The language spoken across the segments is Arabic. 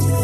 هنا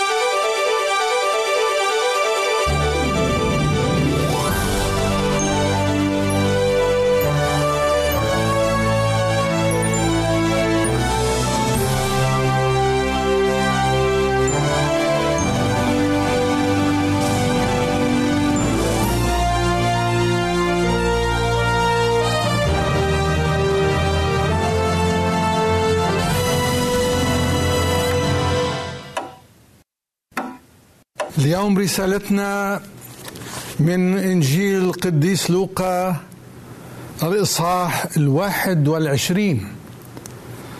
اليوم رسالتنا من إنجيل القديس لوقا الإصحاح الواحد والعشرين.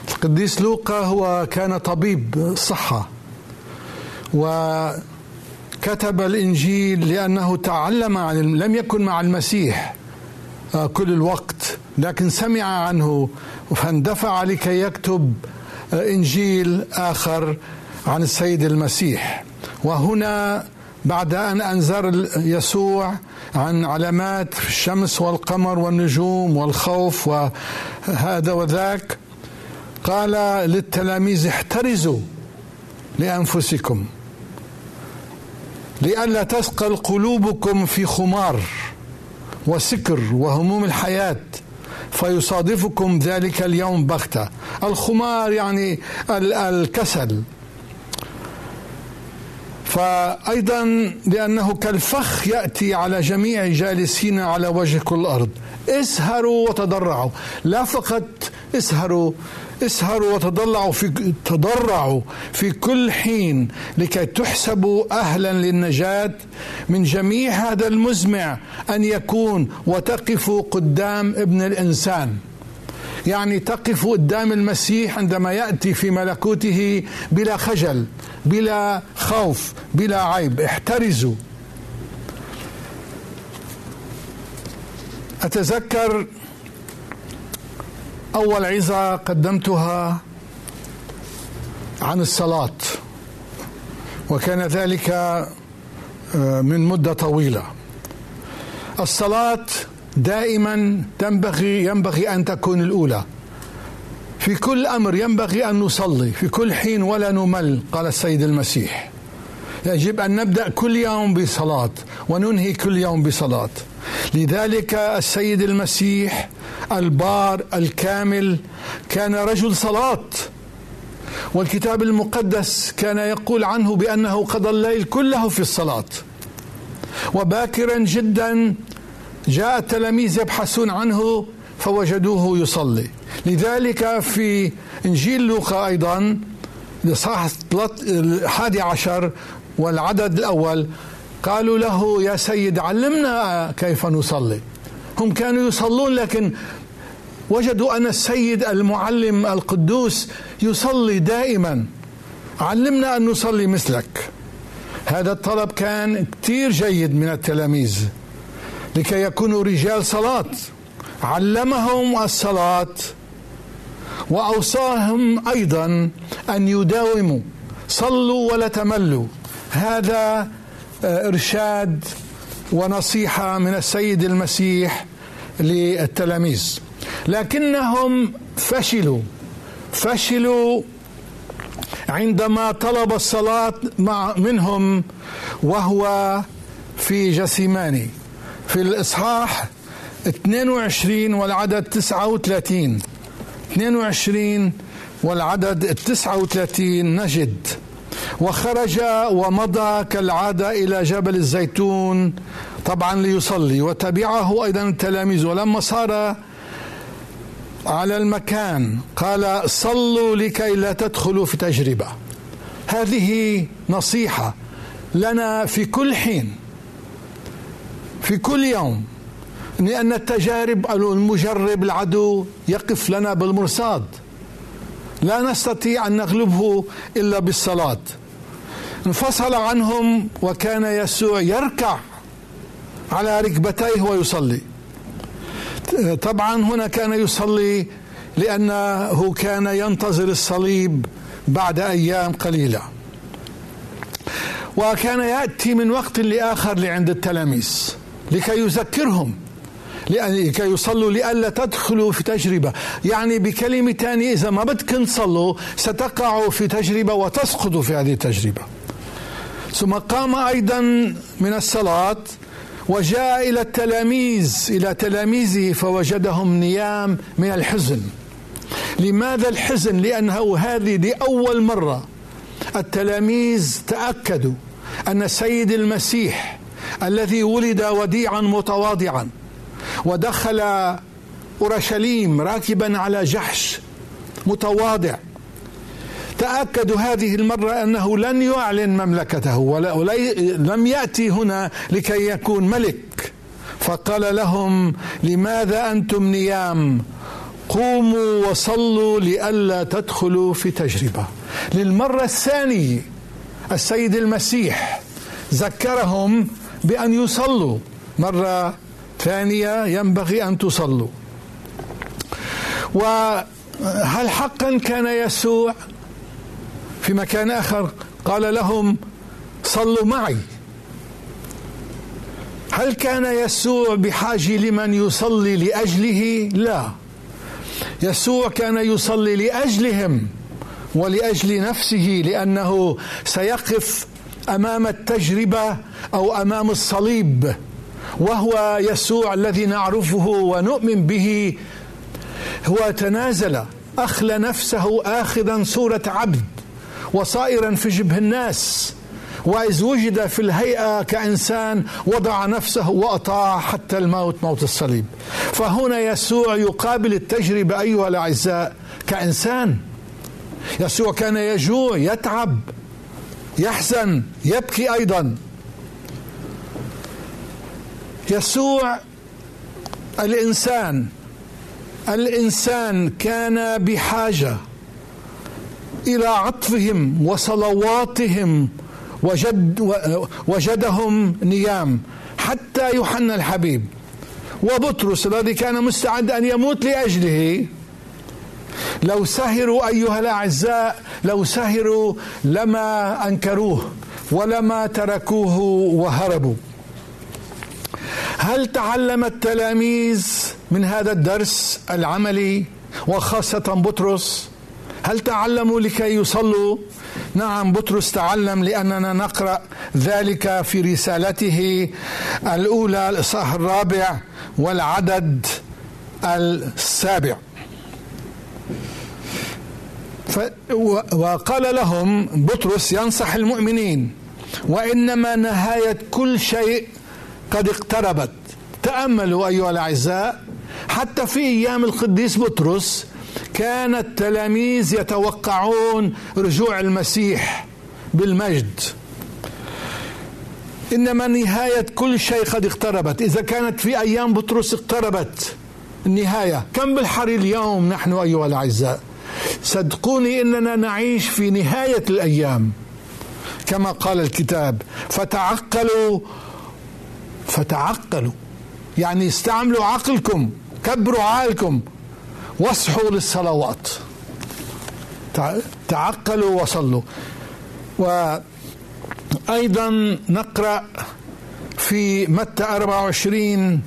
القديس لوقا هو كان طبيب صحة وكتب الإنجيل لأنه تعلم عن لم يكن مع المسيح آه، كل الوقت لكن سمع عنه فاندفع لكي يكتب آه، إنجيل آخر عن السيد المسيح. وهنا بعد أن أنذر يسوع عن علامات الشمس والقمر والنجوم والخوف وهذا وذاك قال للتلاميذ احترزوا لأنفسكم لئلا تثقل قلوبكم في خمار وسكر وهموم الحياة فيصادفكم ذلك اليوم بغتة. الخمار يعني ال- الكسل. فأيضا لأنه كالفخ يأتي على جميع جالسين على وجه كل الأرض اسهروا وتضرعوا. لا فقط اسهروا اسهروا وتضرعوا في تضرعوا في كل حين لكي تحسبوا أهلا للنجاة. من جميع هذا المزمع أن يكون وتقفوا قدام ابن الإنسان. يعني تقف قدام المسيح عندما يأتي في ملكوته بلا خجل بلا خوف بلا عيب. احترزوا. أتذكر أول عظة قدمتها عن الصلاة وكان ذلك آه، من مدة طويلة. الصلاة دائما تنبغي ينبغي أن تكون الأولى. في كل أمر ينبغي أن نصلي. في كل حين ولا نمل قال السيد المسيح. يجب أن نبدأ كل يوم بصلاة وننهي كل يوم بصلاة. لذلك السيد المسيح البار الكامل كان رجل صلاة. والكتاب المقدس كان يقول عنه بأنه قضى الليل كله في الصلاة. وباكرا جدا جاء التلاميذ يبحثون عنه فوجدوه يصلي. لذلك في إنجيل لوقا الاصحاح الحادي عشر والعدد الأول قالوا له يا سيد علمنا كيف نصلي. هم كانوا يصلون لكن وجدوا أن السيد المعلم القدوس يصلي دائما. علمنا أن نصلي مثلك. هذا الطلب كان كثير جيد من التلاميذ. لكي يكونوا رجال صلاة. علمهم الصلاة وأوصاهم أيضا أن يداوموا. صلوا ولا تملوا. هذا إرشاد ونصيحة من السيد المسيح للتلاميذ. لكنهم فشلوا. فشلوا عندما طلب الصلاة مع منهم وهو في جسيماني. في الإصحاح 22 والعدد 39 22 والعدد 39 نجد. وخرج ومضى كالعادة إلى جبل الزيتون طبعا ليصلي وتبعه أيضا التلاميذ. ولما صار على المكان قال صلوا لكي لا تدخلوا في تجربة. هذه نصيحة لنا في كل حين. في كل يوم. لأن التجارب المجرب العدو يقف لنا بالمرصاد. لا نستطيع أن نغلبه إلا بالصلاة. انفصل عنهم وكان يسوع يركع على ركبتيه ويصلي. طبعا هنا كان يصلي لأنه كان ينتظر الصليب بعد أيام قليلة. وكان يأتي من وقت لآخر لعند التلاميذ. لكي يذكرهم لكي يصلوا لئلا تدخلوا في تجربة. يعني بكلمة ثانية إذا ما بدكم تصلوا ستقعوا في تجربة وتسقطوا في هذه التجربة. ثم قام أيضا من الصلاة وجاء إلى التلاميذ إلى تلاميذه فوجدهم نيام من الحزن. لماذا الحزن؟ لأنه هذه لأول مرة التلاميذ تأكدوا أن السيد المسيح الذي ولد وديعا متواضعا ودخل أورشليم راكبا على جحش متواضع. تاكدوا هذه المرة أنه لن يعلن مملكته ولم يأتي هنا لكي يكون ملك. فقال لهم لماذا أنتم نيام؟ قوموا وصلوا لئلا تدخلوا في تجربة. للمرة الثانية السيد المسيح ذكرهم بأن يصلوا. مرة ثانية ينبغي أن تصلوا. وهل حقا كان يسوع؟ في مكان آخر قال لهم صلوا معي. هل كان يسوع بحاجة لمن يصلي لأجله؟ لا. يسوع كان يصلي لأجلهم ولأجل نفسه لأنه سيقف أمام التجربة أو أمام الصليب وهو يسوع الذي نعرفه ونؤمن به. هو تنازل اخلى نفسه اخذا صورة عبد وصائرا في جبه الناس وإذ وجد في الهيئة كإنسان وضع نفسه وأطاع حتى الموت موت الصليب. فهنا يسوع يقابل التجربة أيها الأعزاء كإنسان. يسوع كان يجوع يتعب يحزن يبكي أيضا. يسوع الإنسان الإنسان كان بحاجة إلى عطفهم وصلواتهم وجد وجدهم نيام. حتى يوحنا الحبيب وبطرس الذي كان مستعد أن يموت لأجله لو سهروا أيها الأعزاء لو سهروا لما أنكروه ولما تركوه وهربوا. هل تعلم التلاميذ من هذا الدرس العملي وخاصة بطرس؟ هل تعلموا لكي يصلوا؟ نعم بطرس تعلم لأننا نقرأ ذلك في رسالته الأولى الإصحاح الرابع والعدد السابع. ف وقال لهم بطرس ينصح المؤمنين وإنما نهاية كل شيء قد اقتربت. تأملوا أيها الأعزاء حتى في أيام القديس بطرس كان التلاميذ يتوقعون رجوع المسيح بالمجد. إنما نهاية كل شيء قد اقتربت. إذا كانت في أيام بطرس اقتربت النهاية. كم بالحر اليوم نحن أيها الأعزاء؟ صدقوني إننا نعيش في نهاية الأيام. كما قال الكتاب فتعقلوا فتعقلوا. يعني استعملوا عقلكم كبروا عقلكم واصحوا للصلوات. تعقلوا وصلوا. وأيضا نقرأ في متى 24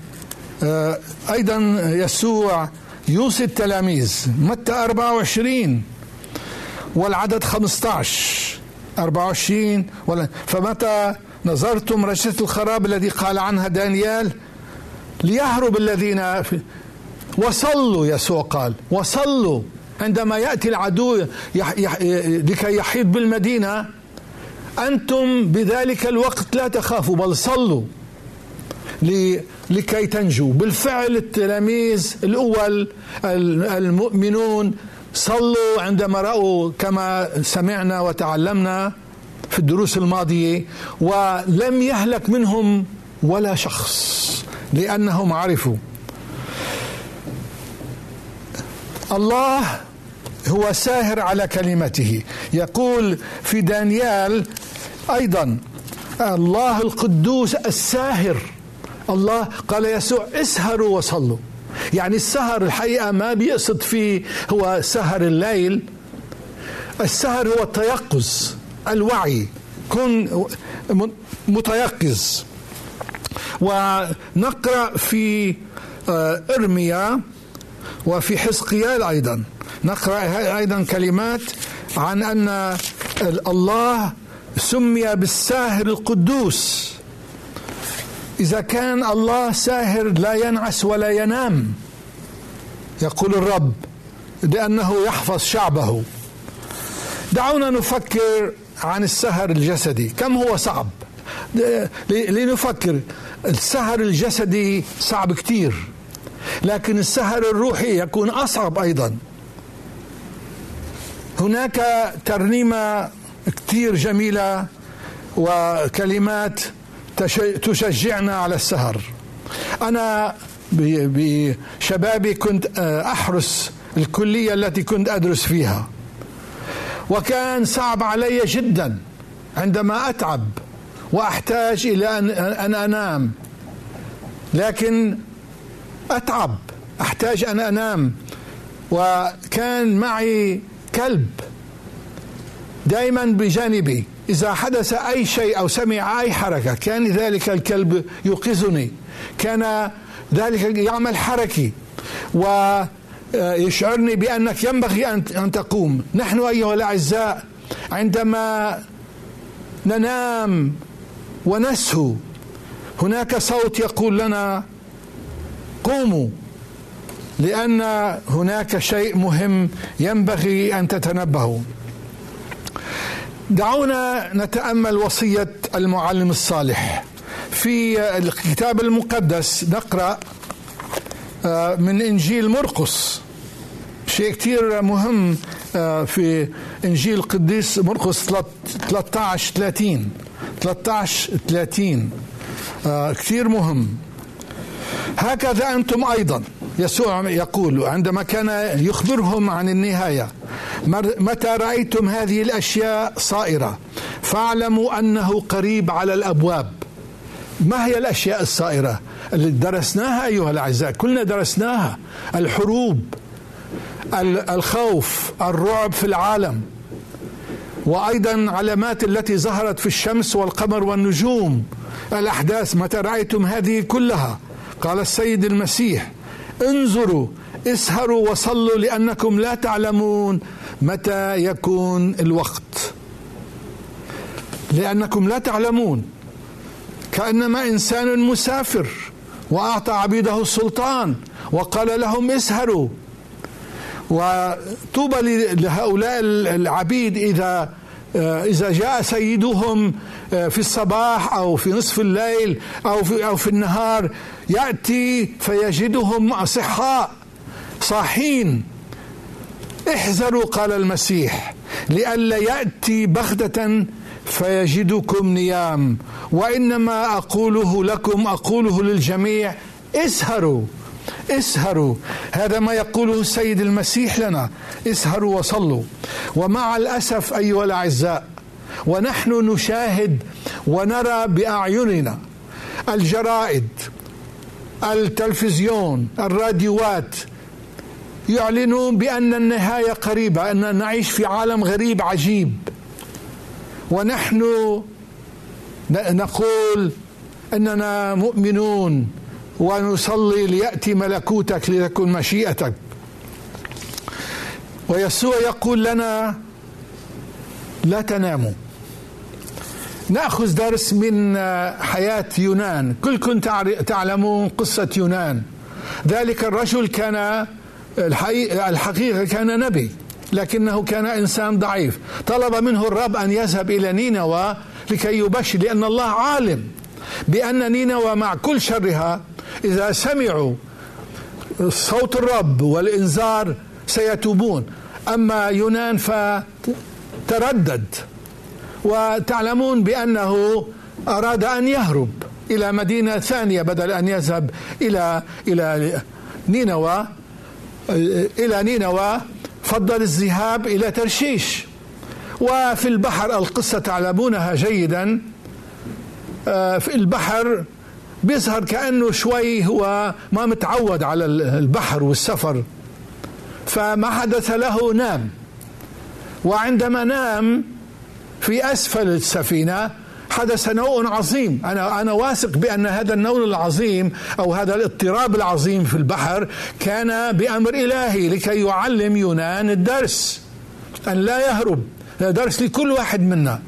آه، أيضا يسوع يوصي التلاميذ. متى 24 والعدد 15 24 ولا فمتى نظرتم رشة الخراب الذي قال عنها دانيال؟ ليهرب الذين في وصلوا يسوع قال. وصلوا. عندما يأتي العدو يح يح لكي يحيط بالمدينة أنتم بذلك الوقت لا تخافوا بل صلوا. لكي تنجوا بالفعل التلاميذ الأول المؤمنون صلوا عندما رأوا كما سمعنا وتعلمنا في الدروس الماضية ولم يهلك منهم ولا شخص لأنهم عرفوا. الله هو ساهر على كلمته. يقول في دانيال أيضا الله القدوس الساهر. الله قال يسوع اسهروا وصلوا. يعني السهر الحقيقة ما بيقصد فيه هو سهر الليل. السهر هو التيقظ الوعي. كن متيقظ. ونقرأ في آه، إرميا وفي حزقيال أيضا. نقرأ أيضا كلمات عن أن الله سمي بالساهر القدوس. إذا كان الله ساهر لا ينعس ولا ينام يقول الرب لأنه يحفظ شعبه. دعونا نفكر عن السهر الجسدي. كم هو صعب؟ لنفكر السهر الجسدي صعب كتير لكن السهر الروحي يكون أصعب أيضا. هناك ترنيمة كتير جميلة وكلمات تشجعنا على السهر. أنا بشبابي كنت أحرس الكلية التي كنت أدرس فيها. وكان صعب علي جدا عندما أتعب وأحتاج إلى أن أنام. لكن أتعب أحتاج أن أنام. وكان معي كلب دائما بجانبي. إذا حدث أي شيء أو سمع أي حركة كان ذلك الكلب يوقظني كان ذلك يعمل حركي ويشعرني بأنك ينبغي أن تقوم. نحن أيها الأعزاء عندما ننام ونسهو هناك صوت يقول لنا قوموا لأن هناك شيء مهم ينبغي أن تتنبهوا. دعونا نتأمل وصية المعلم الصالح. في الكتاب المقدس نقرأ آه، من إنجيل مرقس. شيء كثير مهم آه، في إنجيل القديس مرقس 13 30 13 30 كثير مهم. هكذا أنتم أيضا. يسوع يقول عندما كان يخبرهم عن النهاية متى رأيتم هذه الأشياء صائرة؟ فاعلموا أنه قريب على الأبواب. ما هي الأشياء الصائرة؟ اللي درسناها أيها الأعزاء كلنا درسناها. الحروب الخوف الرعب في العالم. وأيضا علامات التي ظهرت في الشمس والقمر والنجوم. الأحداث متى رأيتم هذه كلها؟ قال السيد المسيح. انظروا اسهروا وصلوا لأنكم لا تعلمون متى يكون الوقت. لأنكم لا تعلمون. كأنما إنسان مسافر وأعطى عبيده السلطان وقال لهم اسهروا. وطوبى لهؤلاء العبيد إذا إذا جاء سيدهم في الصباح أو في نصف الليل أو في أو في النهار يأتي فيجدهم أصحاء صاحين. احذروا قال المسيح لئلا يأتي بغتة فيجدكم نيام. وإنما أقوله لكم أقوله للجميع اسهروا اسهروا. هذا ما يقوله السيد المسيح لنا اسهروا وصلوا. ومع الأسف أيها الأعزاء ونحن نشاهد ونرى بأعيننا الجرائد التلفزيون الراديوات يعلنون بأن النهاية قريبة أن نعيش في عالم غريب عجيب. ونحن نقول أننا مؤمنون ونصلي ليأتي ملكوتك لتكن مشيئتك. ويسوع يقول لنا لا تناموا. ناخذ درس من حياة يونان. كلكم تعلمون قصة يونان. ذلك الرجل كان الحقيقة كان نبي لكنه كان إنسان ضعيف. طلب منه الرب أن يذهب إلى نينوى لكي يبشر لأن الله عالم بأن نينوى مع كل شرها إذا سمعوا صوت الرب والإنذار سيتوبون. أما يونان فتردد. وتعلمون بأنه أراد أن يهرب إلى مدينة ثانية بدل أن يذهب إلى إلى نينوى إلى نينوى فضل الذهاب إلى ترشيش. وفي البحر القصة تعلمونها جيدا. آه، في البحر بيظهر كأنه شوي هو ما متعود على البحر والسفر. فما حدث له نام. وعندما نام في أسفل السفينة حدث نوء عظيم. أنا أنا واثق بأن هذا النوء العظيم أو هذا الاضطراب العظيم في البحر كان بأمر إلهي لكي يعلم يونان الدرس. أن لا يهرب. درس لكل واحد منا.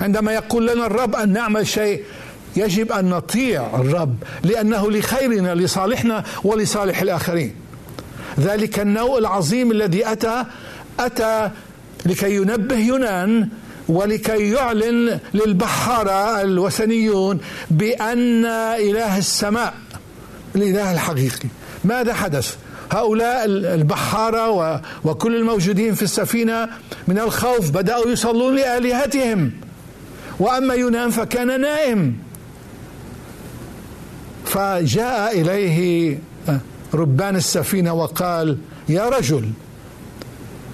عندما يقول لنا الرب أن نعمل شيء يجب أن نطيع الرب لأنه لخيرنا لصالحنا ولصالح الآخرين. ذلك النوء العظيم الذي أتى أتى لكي ينبه يونان ولكي يعلن للبحارة الوثنيون بأن إله السماء الإله الحقيقي. ماذا حدث؟ هؤلاء البحارة وكل الموجودين في السفينة من الخوف بدأوا يصلون لآلهتهم. وأما يونان فكان نائم. فجاء إليه ربان السفينة وقال يا رجل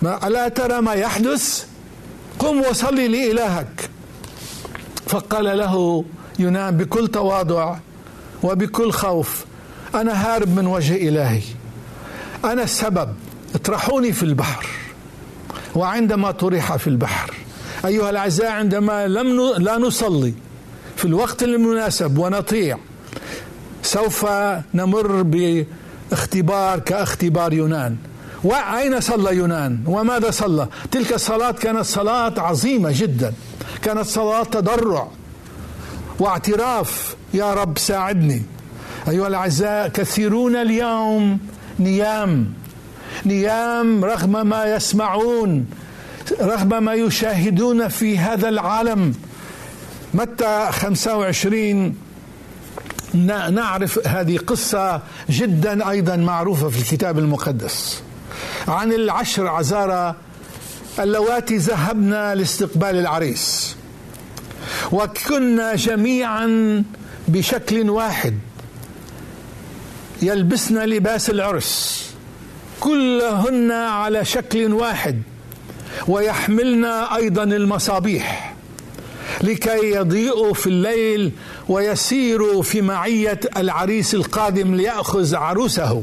ما ألا ترى ما يحدث؟ قم وصلي لإلهك. فقال له يونان بكل تواضع وبكل خوف أنا هارب من وجه إلهي. أنا السبب اطرحوني في البحر. وعندما طرح في البحر أيها الأعزاء عندما لم لا نصلي في الوقت المناسب ونطيع سوف نمر باختبار كاختبار يونان. وأين صلى يونان؟ وماذا صلى؟ تلك الصلاة كانت صلاة عظيمة جدا. كانت صلاة تضرع واعتراف. يا رب ساعدني. أيها الأعزاء كثيرون اليوم نيام. نيام رغم ما يسمعون رغم ما يشاهدون في هذا العالم. متى 25 نعرف هذه قصة جدا أيضا معروفة في الكتاب المقدس. عن العشر عزارى اللواتي ذهبنا لاستقبال العريس. وكنا جميعا بشكل واحد. يلبسن لباس العرس. كلهن على شكل واحد. ويحملن أيضا المصابيح. لكي يضيئوا في الليل ويسيروا في معية العريس القادم ليأخذ عروسه.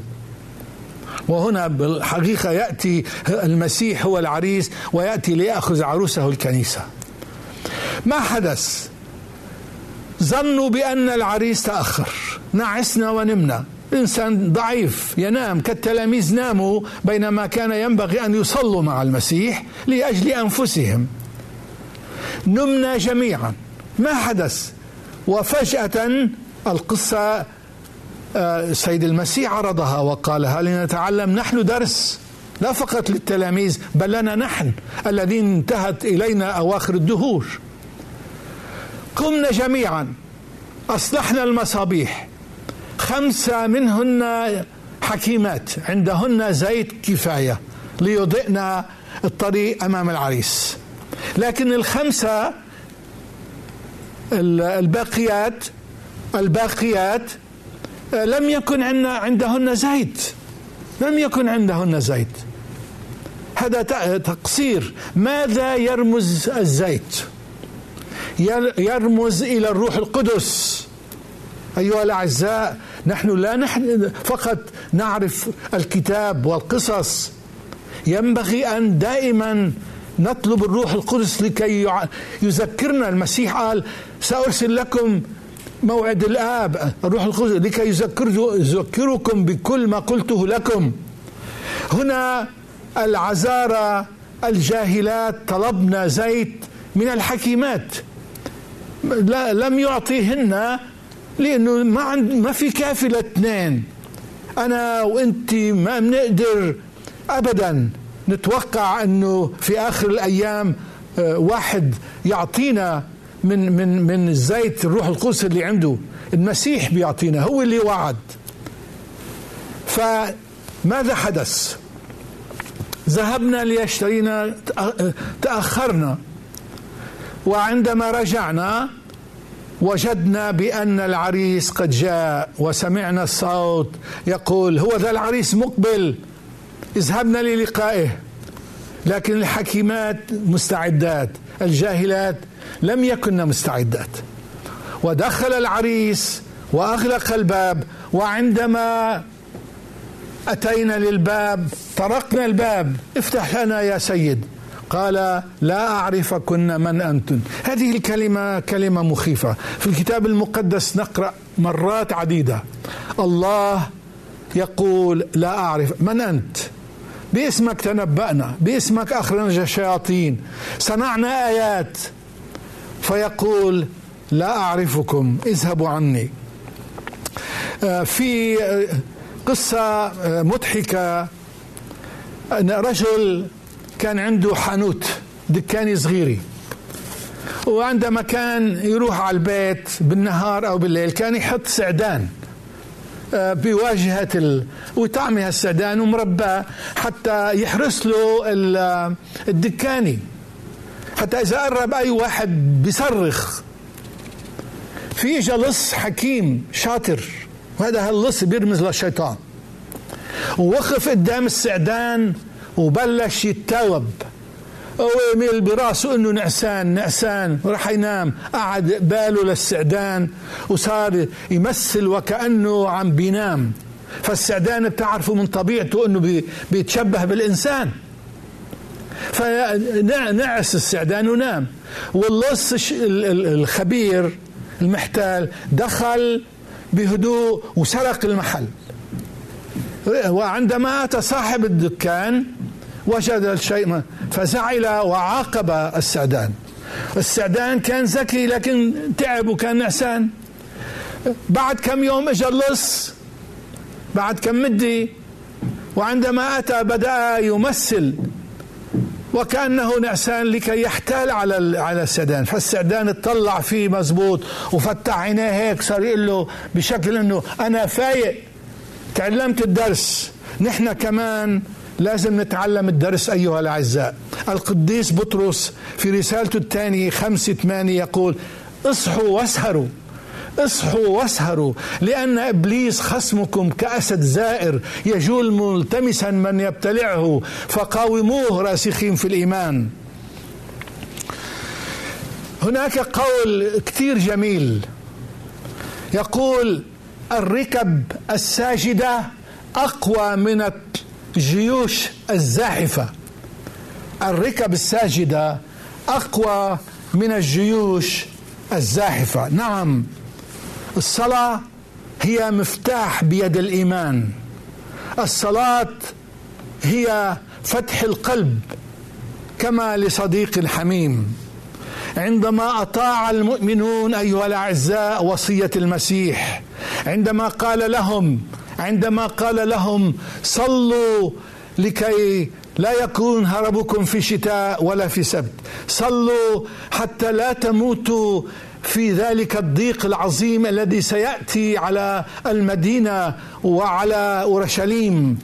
وهنا بالحقيقة يأتي المسيح هو العريس ويأتي ليأخذ عروسه الكنيسة. ما حدث؟ ظنوا بأن العريس تأخر. نعسنا ونمنا. إنسان ضعيف ينام كالتلاميذ ناموا بينما كان ينبغي أن يصلوا مع المسيح لأجل أنفسهم. نمنا جميعا. ما حدث؟ وفجأة القصة السيد المسيح عرضها وقالها لنتعلم نحن درس لا فقط للتلاميذ بل لنا نحن الذين انتهت إلينا أواخر الدهور. قمنا جميعا أصلحنا المصابيح. خمسة منهن حكيمات عندهن زيت كفاية ليضئن الطريق أمام العريس. لكن الخمسة الباقيات الباقيات لم يكن عندهن زيت. لم يكن عندهن زيت. هذا تقصير. ماذا يرمز الزيت؟ يرمز إلى الروح القدس. أيها الأعزاء نحن لا نحن فقط نعرف الكتاب والقصص. ينبغي أن دائما نطلب الروح القدس لكي يذكرنا. المسيح قال سأرسل لكم موعد الآب. الروح القدس لكي يذكركم بكل ما قلته لكم. هنا العزارة الجاهلات طلبنا زيت من الحكيمات. لا لم يعطيهن لأنه ما عند ما في كافي لاثنين. أنا وأنت ما بنقدر ابدا نتوقع أنه في آخر الأيام آه، واحد يعطينا من من من الزيت الروح القدس اللي عنده. المسيح بيعطينا هو اللي وعد. فماذا حدث؟ ذهبنا ليشترينا تأخرنا. وعندما رجعنا وجدنا بأن العريس قد جاء وسمعنا الصوت يقول هو ذا العريس مقبل. اذهبنا للقائه. لكن الحكيمات مستعدات الجاهلات لم يكن مستعدات. ودخل العريس وأغلق الباب وعندما أتينا للباب طرقنا الباب افتح لنا يا سيد. قال لا أعرفكن من أنتم هذه الكلمة كلمة مخيفة. في الكتاب المقدس نقرأ مرات عديدة. الله يقول لا أعرف من أنت. باسمك تنبأنا باسمك أخرجنا الشياطين. صنعنا آيات. فيقول لا أعرفكم اذهبوا عني. آه، في آه، قصة آه، مضحكة. أن رجل كان عنده حانوت دكاني صغيري. وعندما كان يروح على البيت بالنهار أو بالليل كان يحط سعدان بواجهة ال... وطعمي هالسعدان ومربى حتى يحرس له الدكاني. قرب أي واحد بيصرخ في اجى لص حكيم شاطر. وهذا هاللص بيرمز للشيطان. ووقف قدام السعدان وبلش يتاوب. ويميل براسه إنه نعسان نعسان. وراح ينام. قعد باله للسعدان. وصار يمثل وكأنه عم بينام. فالسعدان بتعرفوا من طبيعته إنه بيتشبه بالإنسان. فنعس السعدان ونام واللص الخبير المحتال دخل بهدوء وسرق المحل. وعندما أتى صاحب الدكان وجد الشيء فزعل وعاقب السعدان. السعدان كان ذكي لكن تعب وكان نعسان. بعد كم يوم اجى اللص بعد كم مدة وعندما أتى بدأ يمثل وكأنه نعسان لكي يحتال على على السعدان فالسعدان اطلع فيه مزبوط وفتح عينيه هيك صار يقول له بشكل إنه أنا فايق. تعلمت الدرس. نحن كمان لازم نتعلم الدرس أيها الأعزاء. القديس بطرس في رسالته الثانية خمسة ثمانية يقول اصحوا واسهروا. اصحوا واسهروا لأن إبليس خصمكم كأسد زائر يجول ملتمسا من يبتلعه فقاوموه راسخين في الإيمان. هناك قول كثير جميل. يقول الركب الساجدة أقوى من الجيوش الزاحفة. الركب الساجدة أقوى من الجيوش الزاحفة. نعم. الصلاة هي مفتاح بيد الإيمان. الصلاة هي فتح القلب كما لصديق الحميم عندما أطاع المؤمنون أيها الأعزاء وصية المسيح عندما قال لهم عندما قال لهم صلوا لكي لا يكون هربكم في شتاء ولا في سبت صلوا حتى لا تموتوا في ذلك الضيق العظيم الذي سيأتي على المدينة وعلى أورشليم.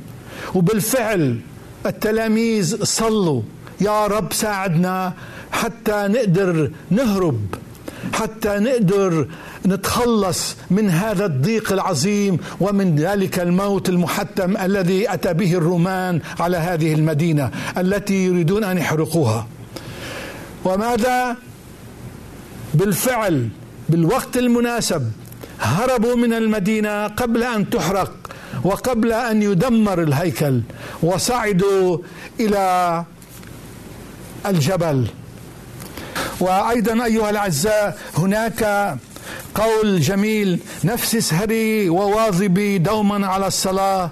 وبالفعل التلاميذ صلوا يا رب ساعدنا حتى نقدر نهرب حتى نقدر نتخلص من هذا الضيق العظيم ومن ذلك الموت المحتم الذي أتى به الرومان على هذه المدينة التي يريدون أن يحرقوها. وماذا بالفعل بالوقت المناسب هربوا من المدينة قبل أن تحرق وقبل أن يدمر الهيكل وصعدوا إلى الجبل. وأيضا أيها الأعزاء هناك قول جميل نفسي اسهري وواظبي دوما على الصلاة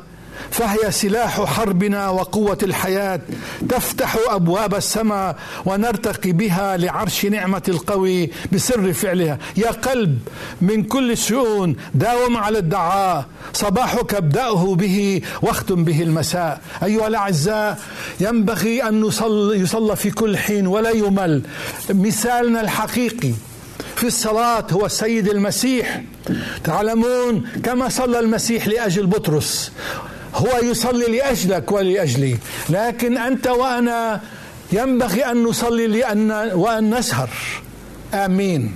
فهي سلاح حربنا وقوة الحياة. تفتح أبواب السماء ونرتقي بها لعرش نعمة القوي بسر فعلها. يا قلب من كل الشؤون داوم على الدعاء. صباحك أبدأه به واختم به المساء. أيها الأعزاء ينبغي أن نصلي يصلى في كل حين ولا يمل. مثالنا الحقيقي في الصلاة هو السيد المسيح. تعلمون كما صلى المسيح لأجل بطرس. هو يصلي لأجلك ولأجلي. لكن أنت وأنا ينبغي أن نصلي لأن وأن نسهر. آمين.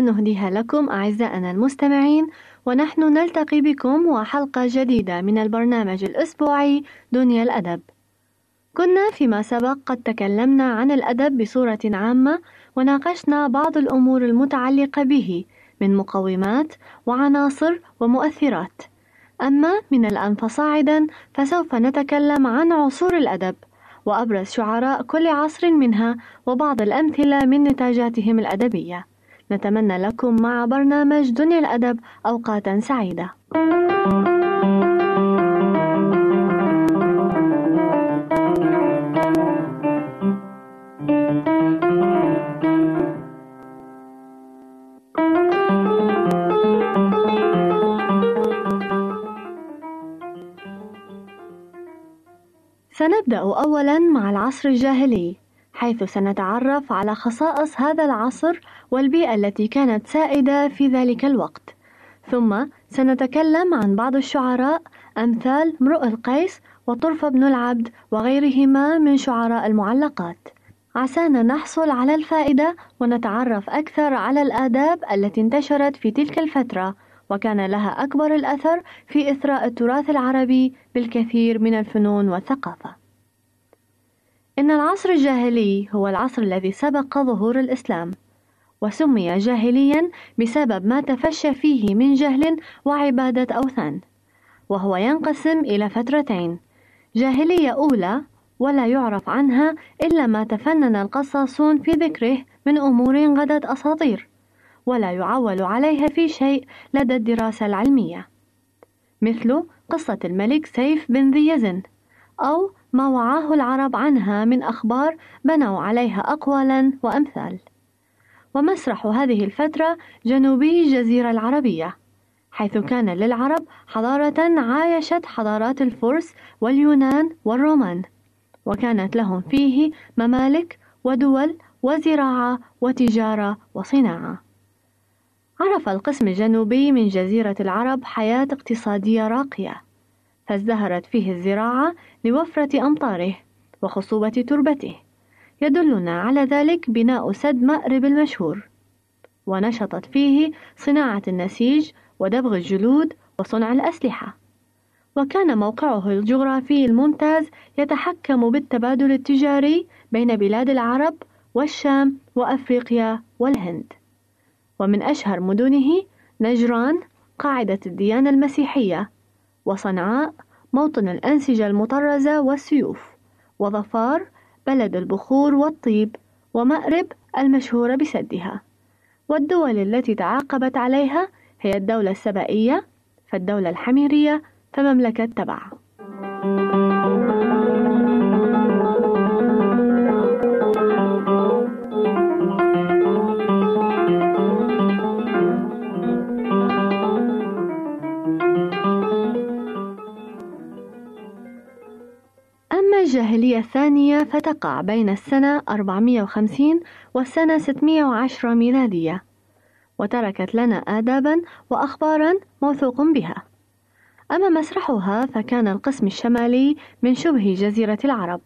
نهديها لكم أعزائنا المستمعين ونحن نلتقي بكم وحلقة جديدة من البرنامج الأسبوعي دنيا الأدب. كنا فيما سبق قد تكلمنا عن الأدب بصورة عامة وناقشنا بعض الأمور المتعلقة به من مقومات وعناصر ومؤثرات. أما من الآن فصاعدا فسوف نتكلم عن عصور الأدب وأبرز شعراء كل عصر منها وبعض الأمثلة من نتاجاتهم الأدبية نتمنى لكم مع برنامج دنيا الأدب أوقاتا سعيدة. سنبدأ أولاً مع العصر الجاهلي، حيث سنتعرف على خصائص هذا العصر والبيئة التي كانت سائدة في ذلك الوقت، ثم سنتكلم عن بعض الشعراء أمثال امرؤ القيس وطرف بن العبد وغيرهما من شعراء المعلقات. عسانا نحصل على الفائدة ونتعرف أكثر على الآداب التي انتشرت في تلك الفترة وكان لها أكبر الأثر في إثراء التراث العربي بالكثير من الفنون والثقافة. إن العصر الجاهلي هو العصر الذي سبق ظهور الإسلام، وسمي جاهليًا بسبب ما تفشى فيه من جهل وعبادة أوثان، وهو ينقسم إلى فترتين: جاهلية أولى ولا يعرف عنها إلا ما تفنن القصاصون في ذكره من أمور غدت أساطير، ولا يعول عليها في شيء لدى الدراسة العلمية مثل قصة الملك سيف بن ذي يزن أو ما وعاه العرب عنها من أخبار بنوا عليها أقوالا وأمثال. ومسرح هذه الفترة جنوبي الجزيرة العربية حيث كان للعرب حضارة عايشت حضارات الفرس واليونان والرومان وكانت لهم فيه ممالك ودول وزراعة وتجارة وصناعة. عرف القسم الجنوبي من جزيرة العرب حياة اقتصادية راقية، فازدهرت فيه الزراعة لوفرة أمطاره وخصوبة تربته، يدلنا على ذلك بناء سد مأرب المشهور، ونشطت فيه صناعة النسيج ودبغ الجلود وصنع الأسلحة، وكان موقعه الجغرافي الممتاز يتحكم بالتبادل التجاري بين بلاد العرب والشام وأفريقيا والهند. ومن أشهر مدنه نجران قاعدة الديانة المسيحية. وصنعاء موطن الأنسجة المطرزة والسيوف وظفار بلد البخور والطيب ومأرب المشهورة بسدها. والدول التي تعاقبت عليها هي الدولة السبائية فالدولة الحميرية فمملكة تبع. الجاهلية الثانية فتقع بين السنة 450 والسنة 610 ميلادية. وتركت لنا آدابا وأخبارا موثوق بها. أما مسرحها فكان القسم الشمالي من شبه جزيرة العرب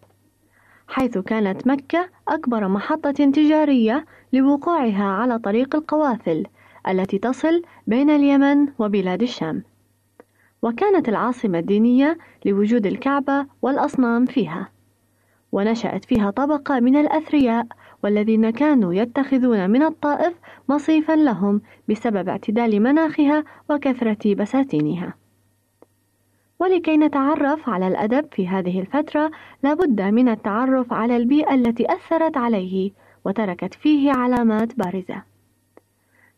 حيث كانت مكة أكبر محطة تجارية لوقوعها على طريق القوافل التي تصل بين اليمن وبلاد الشام. وكانت العاصمة الدينية لوجود الكعبة والأصنام فيها. ونشأت فيها طبقة من الأثرياء والذين كانوا يتخذون من الطائف مصيفا لهم بسبب اعتدال مناخها وكثرة بساتينها. ولكي نتعرف على الأدب في هذه الفترة لابد من التعرف على البيئة التي أثرت عليه وتركت فيه علامات بارزة.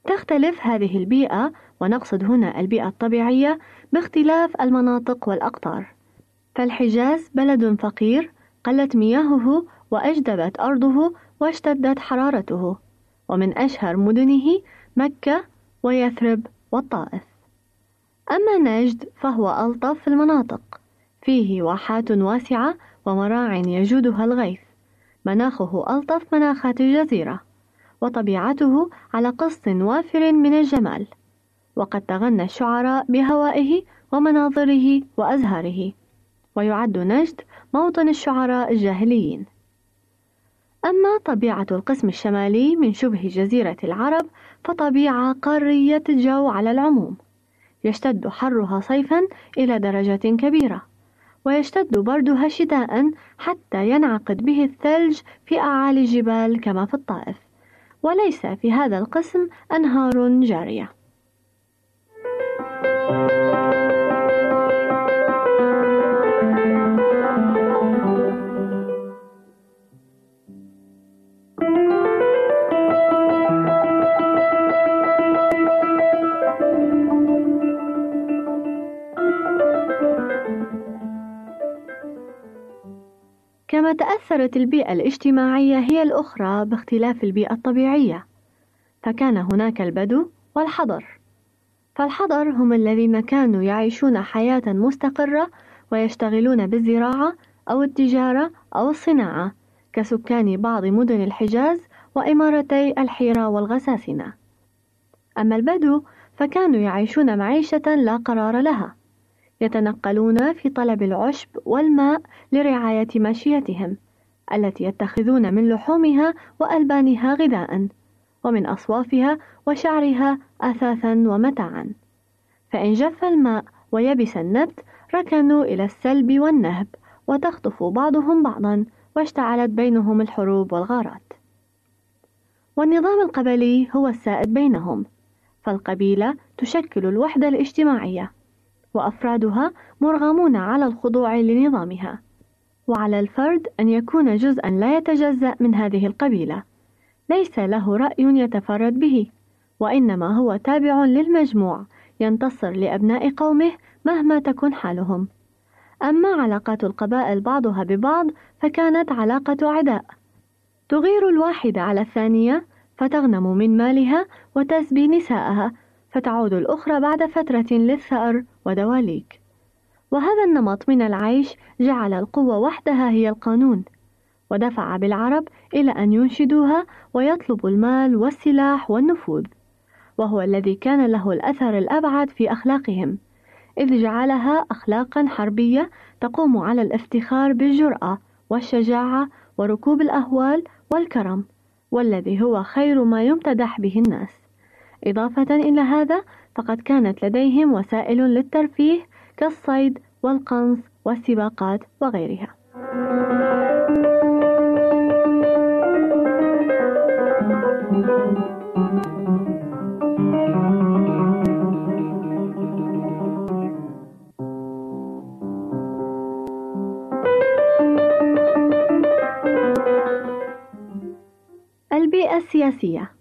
تختلف هذه البيئة ونقصد هنا البيئة الطبيعية باختلاف المناطق والأقطار. فالحجاز بلد فقير قلت مياهه وأجدبت أرضه واشتدت حرارته ومن أشهر مدنه مكة ويثرب والطائف. أما نجد فهو ألطف المناطق فيه واحات واسعة ومراع يجودها الغيث مناخه ألطف مناخات الجزيرة وطبيعته على قسط وافر من الجمال وقد تغنى الشعراء بهوائه ومناظره وأزهاره. ويعد نجد موطن الشعراء الجاهليين. أما طبيعة القسم الشمالي من شبه جزيرة العرب فطبيعة قارية الجو على العموم. يشتد حرها صيفا إلى درجة كبيرة ويشتد بردها شتاء حتى ينعقد به الثلج في أعالي الجبال كما في الطائف. وليس في هذا القسم أنهار جارية. كما تأثرت البيئة الاجتماعية هي الأخرى باختلاف البيئة الطبيعية. فكان هناك البدو والحضر. فالحضر هم الذين كانوا يعيشون حياة مستقرة ويشتغلون بالزراعة أو التجارة أو الصناعة كسكان بعض مدن الحجاز وإمارتي الحيرة والغساسنة. أما البدو فكانوا يعيشون معيشة لا قرار لها. يتنقلون في طلب العشب والماء لرعاية ماشيتهم التي يتخذون من لحومها وألبانها غذاء ومن أصوافها وشعرها أثاثا ومتاعا. فإن جف الماء ويبس النبت ركنوا إلى السلب والنهب وتخطف بعضهم بعضا واشتعلت بينهم الحروب والغارات. والنظام القبلي هو السائد بينهم فالقبيلة تشكل الوحدة الاجتماعية. وأفرادها مرغمون على الخضوع لنظامها. وعلى الفرد أن يكون جزءا لا يتجزأ من هذه القبيلة. ليس له رأي يتفرد به وإنما هو تابع للمجموع ينتصر لأبناء قومه مهما تكن حالهم. أما علاقات القبائل بعضها ببعض فكانت علاقة عداء تغير الواحدة على الثانية فتغنم من مالها وتسبي نساءها فتعود الأخرى بعد فترة للثأر ودواليك. وهذا النمط من العيش جعل القوة وحدها هي القانون ودفع بالعرب إلى أن ينشدوها ويطلبوا المال والسلاح والنفوذ وهو الذي كان له الأثر الأبعد في أخلاقهم إذ جعلها أخلاقا حربية تقوم على الافتخار بالجرأة والشجاعة وركوب الأهوال والكرم والذي هو خير ما يمتدح به الناس. إضافة إلى هذا فقد كانت لديهم وسائل للترفيه كالصيد والقنص والسباقات وغيرها. البيئة السياسية.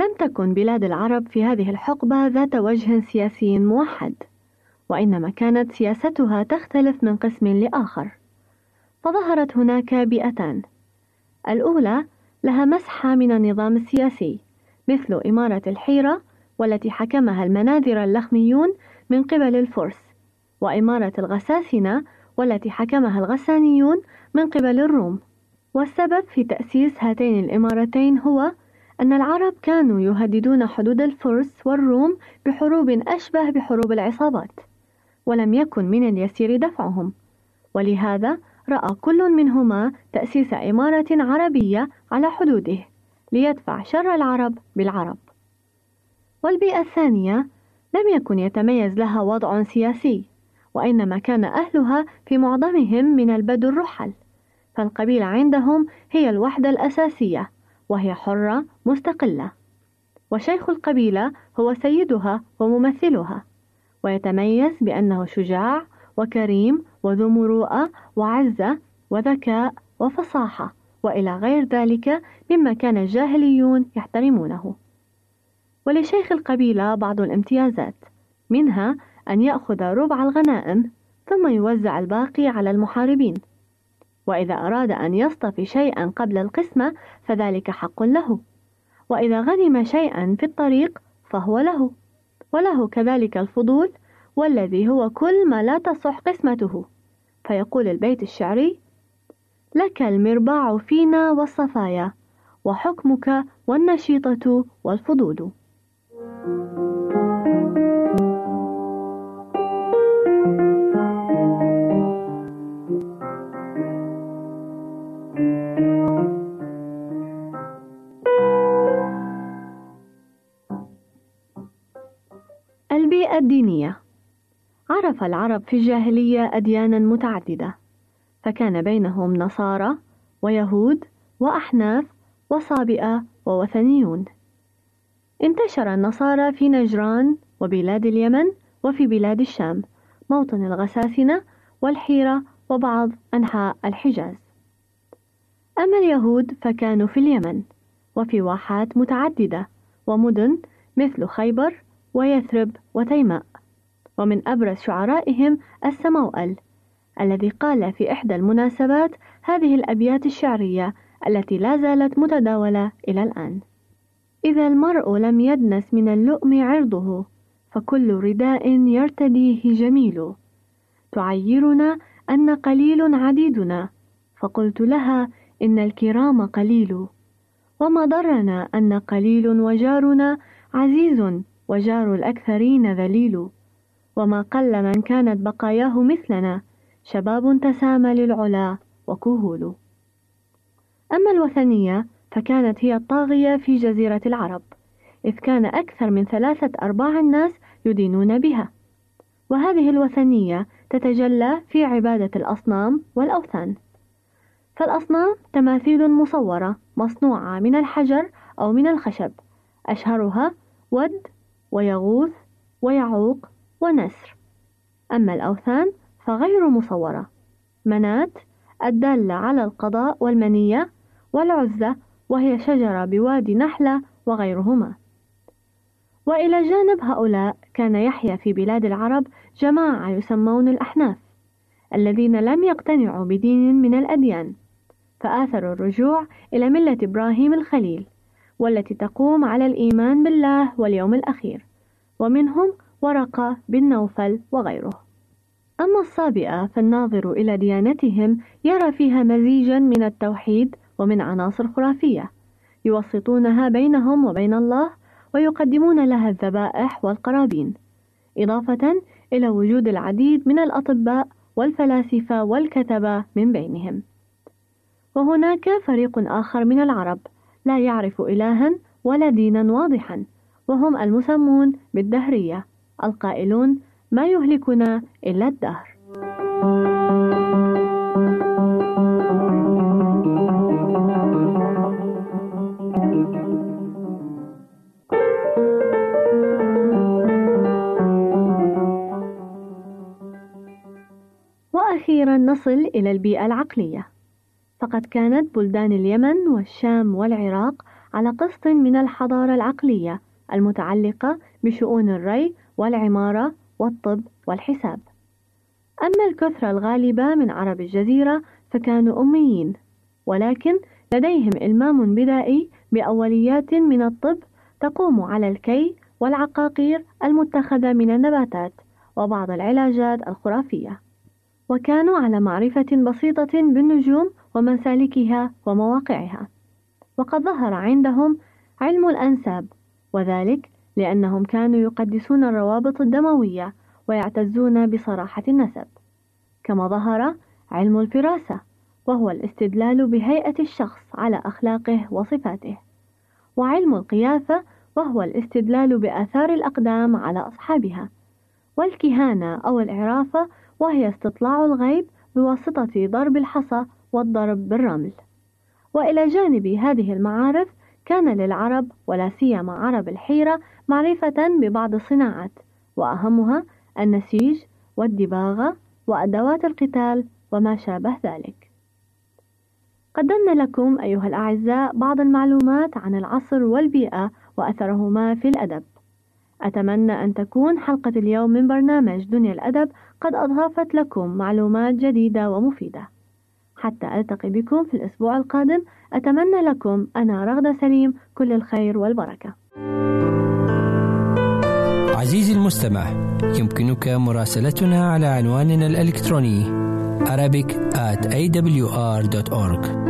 لم تكن بلاد العرب في هذه الحقبة ذات وجه سياسي موحد وإنما كانت سياستها تختلف من قسم لآخر. فظهرت هناك بيئتان. الأولى لها مسحة من النظام السياسي مثل إمارة الحيرة والتي حكمها المناذر اللخميون من قبل الفرس وإمارة الغساسنة والتي حكمها الغسانيون من قبل الروم. والسبب في تأسيس هاتين الإمارتين هو أن العرب كانوا يهددون حدود الفرس والروم بحروب أشبه بحروب العصابات ولم يكن من اليسير دفعهم. ولهذا رأى كل منهما تأسيس إمارة عربية على حدوده ليدفع شر العرب بالعرب. والبيئة الثانية لم يكن يتميز لها وضع سياسي وإنما كان أهلها في معظمهم من البدو الرحل فالقبيلة عندهم هي الوحدة الأساسية. وهي حرة مستقلة. وشيخ القبيلة هو سيدها وممثلها ويتميز بأنه شجاع وكريم وذو مروءة وعزة وذكاء وفصاحة وإلى غير ذلك مما كان الجاهليون يحترمونه. ولشيخ القبيلة بعض الامتيازات منها أن يأخذ ربع الغنائم ثم يوزع الباقي على المحاربين. وإذا أراد أن يصطفي شيئا قبل القسمة فذلك حق له. وإذا غنم شيئا في الطريق فهو له. وله كذلك الفضول والذي هو كل ما لا تصح قسمته. فيقول البيت الشعري لك المرباع فينا والصفايا وحكمك والنشيطة والفضول. العرب في الجاهلية أديانا متعددة فكان بينهم نصارى ويهود وأحناف وصابئة ووثنيون. انتشر النصارى في نجران وبلاد اليمن وفي بلاد الشام موطن الغساسنة والحيرة وبعض أنحاء الحجاز. أما اليهود فكانوا في اليمن وفي واحات متعددة ومدن مثل خيبر ويثرب وتيماء ومن أبرز شعرائهم السموأل الذي قال في إحدى المناسبات هذه الأبيات الشعرية التي لا زالت متداولة إلى الآن. إذا المرء لم يدنس من اللؤم عرضه فكل رداء يرتديه جميل. تعيرنا أن قليل عديدنا فقلت لها إن الكرام قليل. وما ضرنا أن قليل وجارنا عزيز وجار الأكثرين ذليل. وما قل من كانت بقاياه مثلنا. شباب تسامى للعلا وكهول. أما الوثنية فكانت هي الطاغية في جزيرة العرب إذ كان أكثر من ثلاثة أرباع الناس يدينون بها. وهذه الوثنية تتجلى في عبادة الأصنام والأوثان. فالأصنام تماثيل مصورة مصنوعة من الحجر أو من الخشب أشهرها ود ويغوث ويعوق ونسر. أما الأوثان فغير مصورة. منات الدالة على القضاء والمنية والعزة وهي شجرة بوادي نحلة وغيرهما. وإلى جانب هؤلاء كان يحيا في بلاد العرب جماعة يسمون الأحناف الذين لم يقتنعوا بدين من الأديان. فآثروا الرجوع إلى ملة إبراهيم الخليل والتي تقوم على الإيمان بالله واليوم الأخير. ومنهم ورقة بن نوفل وغيره. أما الصابئة فالناظر إلى ديانتهم يرى فيها مزيجا من التوحيد ومن عناصر خرافية يوسطونها بينهم وبين الله ويقدمون لها الذبائح والقرابين إضافة إلى وجود العديد من الأطباء والفلاسفة والكتبة من بينهم. وهناك فريق آخر من العرب لا يعرف إلها ولا دينا واضحا وهم المسمون بالدهرية. القائلون ما يهلكنا إلا الدهر. وأخيرا نصل إلى البيئة العقلية. فقد كانت بلدان اليمن والشام والعراق على قسط من الحضارة العقلية المتعلقة بشؤون الري والعمارة والطب والحساب. أما الكثرة الغالبة من عرب الجزيرة فكانوا أميين، ولكن لديهم إلمام بدائي بأوليات من الطب تقوم على الكي والعقاقير المتخذة من النباتات وبعض العلاجات الخرافية. وكانوا على معرفة بسيطة بالنجوم ومسالكها ومواقعها. وقد ظهر عندهم علم الأنساب، وذلك لأنهم كانوا يقدسون الروابط الدموية ويعتزون بصراحة النسب. كما ظهر علم الفراسة وهو الاستدلال بهيئة الشخص على أخلاقه وصفاته. وعلم القيافة وهو الاستدلال بآثار الأقدام على أصحابها. والكهانة أو العرافة وهي استطلاع الغيب بواسطة ضرب الحصى والضرب بالرمل. وإلى جانب هذه المعارف كان للعرب ولا سيما عرب الحيرة معرفة ببعض الصناعات وأهمها النسيج والدباغة وأدوات القتال وما شابه ذلك. قدمنا لكم أيها الأعزاء بعض المعلومات عن العصر والبيئة وأثرهما في الأدب. أتمنى أن تكون حلقة اليوم من برنامج دنيا الأدب قد أضافت لكم معلومات جديدة ومفيدة. حتى ألتقي بكم في الأسبوع القادم. أتمنى لكم أنا رغدة سليم. كل الخير والبركة. عزيزي المستمع يمكنك مراسلتنا على عنواننا الإلكتروني Arabic at awr.org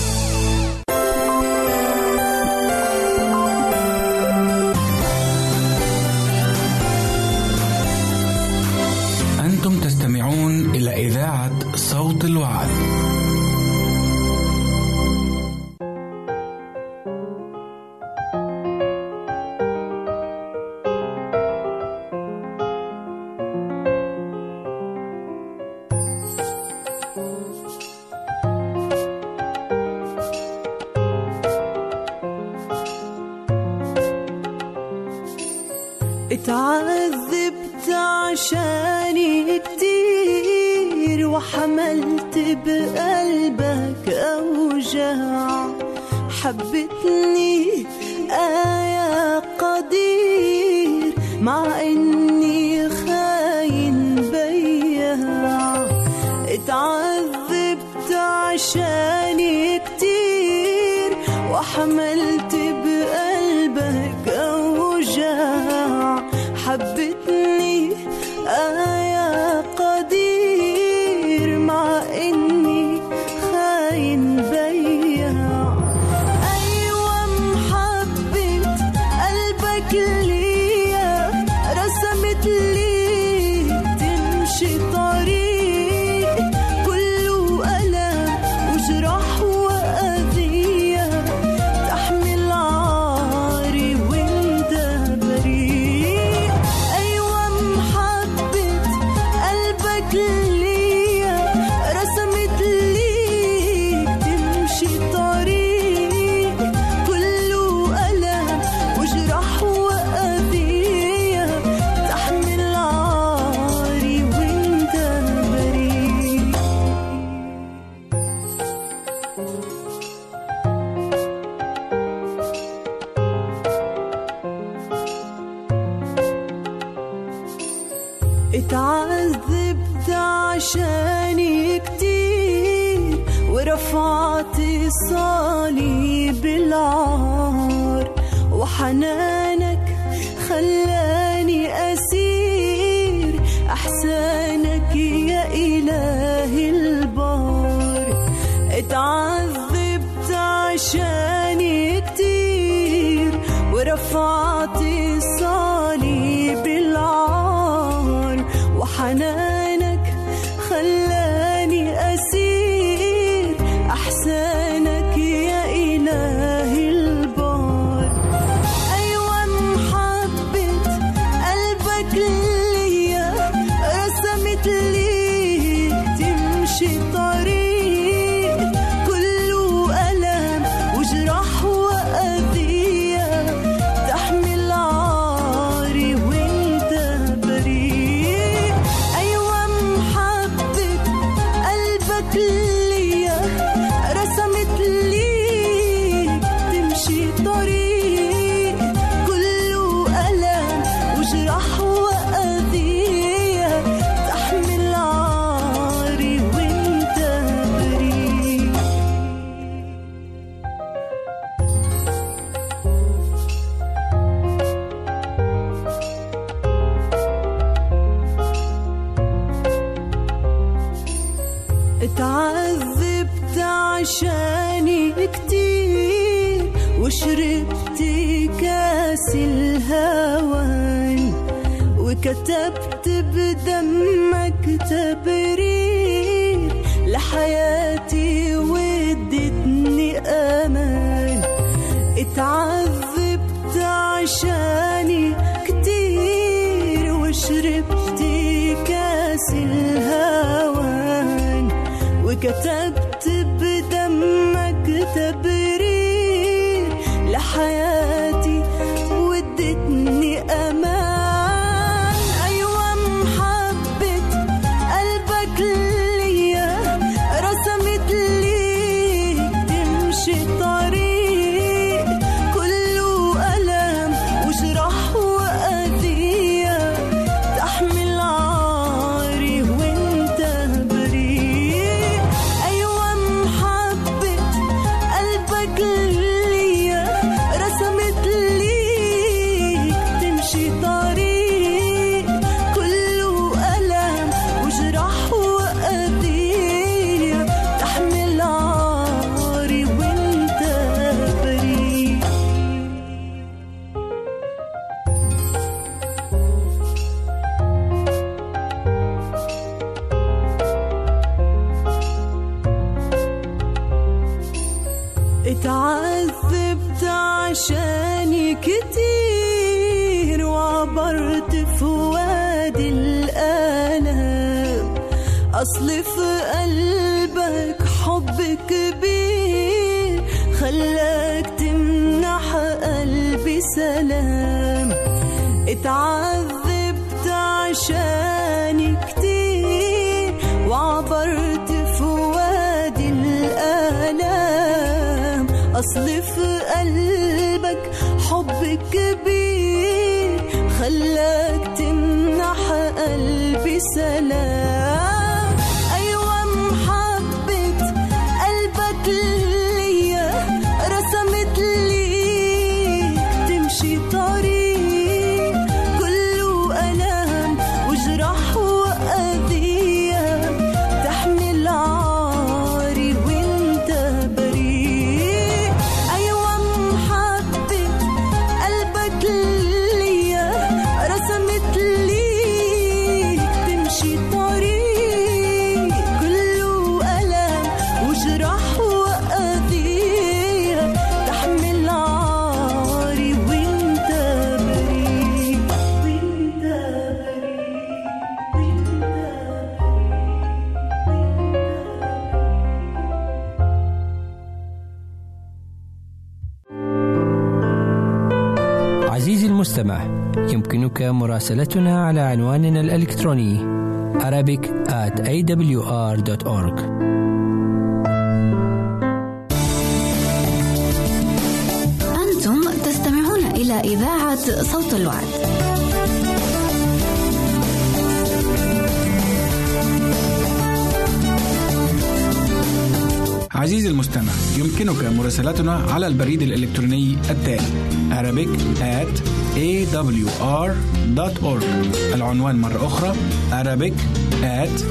صوت الوعد. اتعذبت عشاني كتير ورفعت صالي العار وحنانك خلاني أسير. أحسانك يا إله البار. اتعذبت بدمك تبرير لحياتي وادتني أمان اتعذبت عشاني كتير وشربت كاس الهوان وكتبت بدمك تبرير أصل في قلبك حب كبير خلاك تمنح قلبي سلام. يمكنك مراسلتنا على عنواننا الإلكتروني Arabic at awr.org أنتم تستمعون إلى إذاعة صوت الوعد. عزيزي المستمع يمكنك مراسلتنا على البريد الإلكتروني التالي Arabic at awr.org العنوان مرة أخرى Arabic at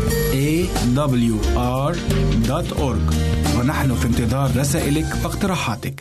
awr.org ونحن في انتظار رسائلك واقتراحاتك.